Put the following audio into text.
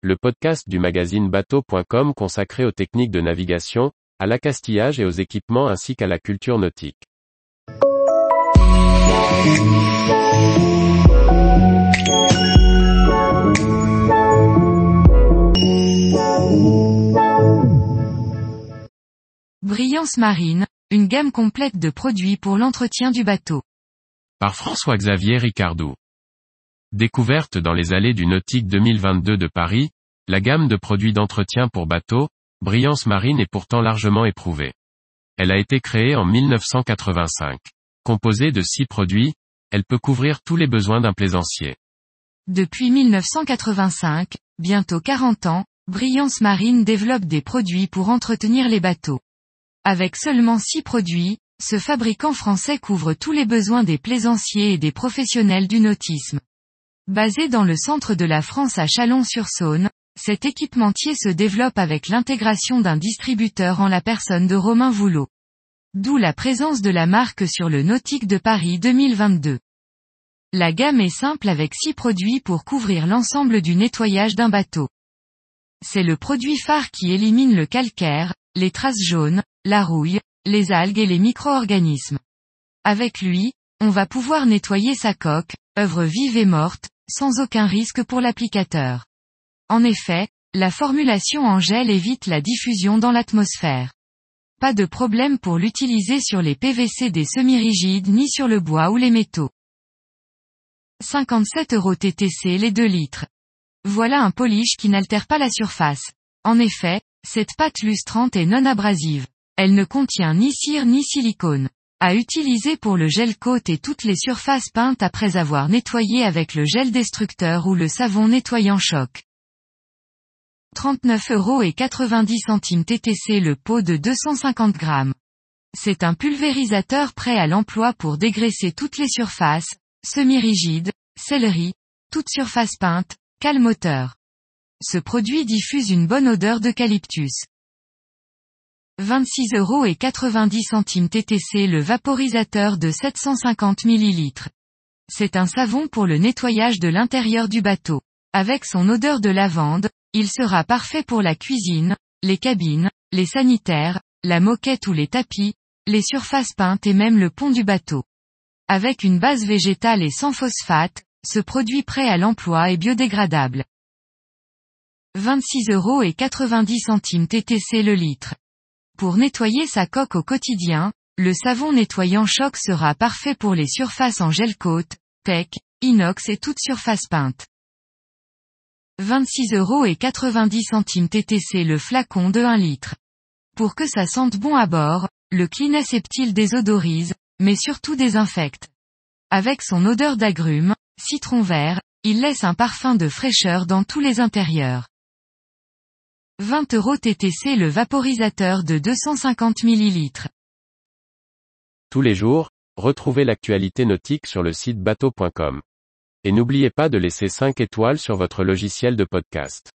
le podcast du magazine bateau.com consacré aux techniques de navigation, à l'accastillage et aux équipements ainsi qu'à la culture nautique. Brillance marine, une gamme complète de produits pour l'entretien du bateau. Par François-Xavier Ricardou. Découverte dans les allées du Nautique 2022 de Paris, la gamme de produits d'entretien pour bateaux, Brillance Marine est pourtant largement éprouvée. Elle a été créée en 1985. Composée de six produits, elle peut couvrir tous les besoins d'un plaisancier. Depuis 1985, bientôt 40 ans, Brillance Marine développe des produits pour entretenir les bateaux. Avec seulement six produits, ce fabricant français couvre tous les besoins des plaisanciers et des professionnels du nautisme. Basé dans le centre de la France à Chalon-sur-Saône, cet équipementier se développe avec l'intégration d'un distributeur en la personne de Romain Voulot. D'où la présence de la marque sur le Nautique de Paris 2022. La gamme est simple avec six produits pour couvrir l'ensemble du nettoyage d'un bateau. C'est le produit phare qui élimine le calcaire, les traces jaunes, la rouille, les algues et les micro-organismes. Avec lui, on va pouvoir nettoyer sa coque, œuvre vive et morte, sans aucun risque pour l'applicateur. En effet, la formulation en gel évite la diffusion dans l'atmosphère. Pas de problème pour l'utiliser sur les PVC des semi-rigides ni sur le bois ou les métaux. 57 euros TTC les 2 litres. Voilà un polish qui n'altère pas la surface. En effet, cette pâte lustrante est non abrasive. Elle ne contient ni cire ni silicone à utiliser pour le gel côte et toutes les surfaces peintes après avoir nettoyé avec le gel destructeur ou le savon nettoyant choc. 39 euros et 90 centimes TTC le pot de 250 grammes. C'est un pulvérisateur prêt à l'emploi pour dégraisser toutes les surfaces, semi-rigides, céleri, toute surface peinte, calmoteur. Ce produit diffuse une bonne odeur d'eucalyptus. 26 euros et 90 centimes TTC le vaporisateur de 750 ml. C'est un savon pour le nettoyage de l'intérieur du bateau. Avec son odeur de lavande, il sera parfait pour la cuisine, les cabines, les sanitaires, la moquette ou les tapis, les surfaces peintes et même le pont du bateau. Avec une base végétale et sans phosphate, ce produit prêt à l'emploi est biodégradable. 26 euros et 90 centimes TTC le litre. Pour nettoyer sa coque au quotidien, le savon nettoyant choc sera parfait pour les surfaces en gel coat, tech, inox et toute surface peinte. 26 euros et 90 centimes TTC le flacon de 1 litre. Pour que ça sente bon à bord, le Cleanaseptile désodorise, mais surtout désinfecte. Avec son odeur d'agrumes, citron vert, il laisse un parfum de fraîcheur dans tous les intérieurs. 20 euros TTC le vaporisateur de 250 ml. Tous les jours, retrouvez l'actualité nautique sur le site bateau.com. Et n'oubliez pas de laisser 5 étoiles sur votre logiciel de podcast.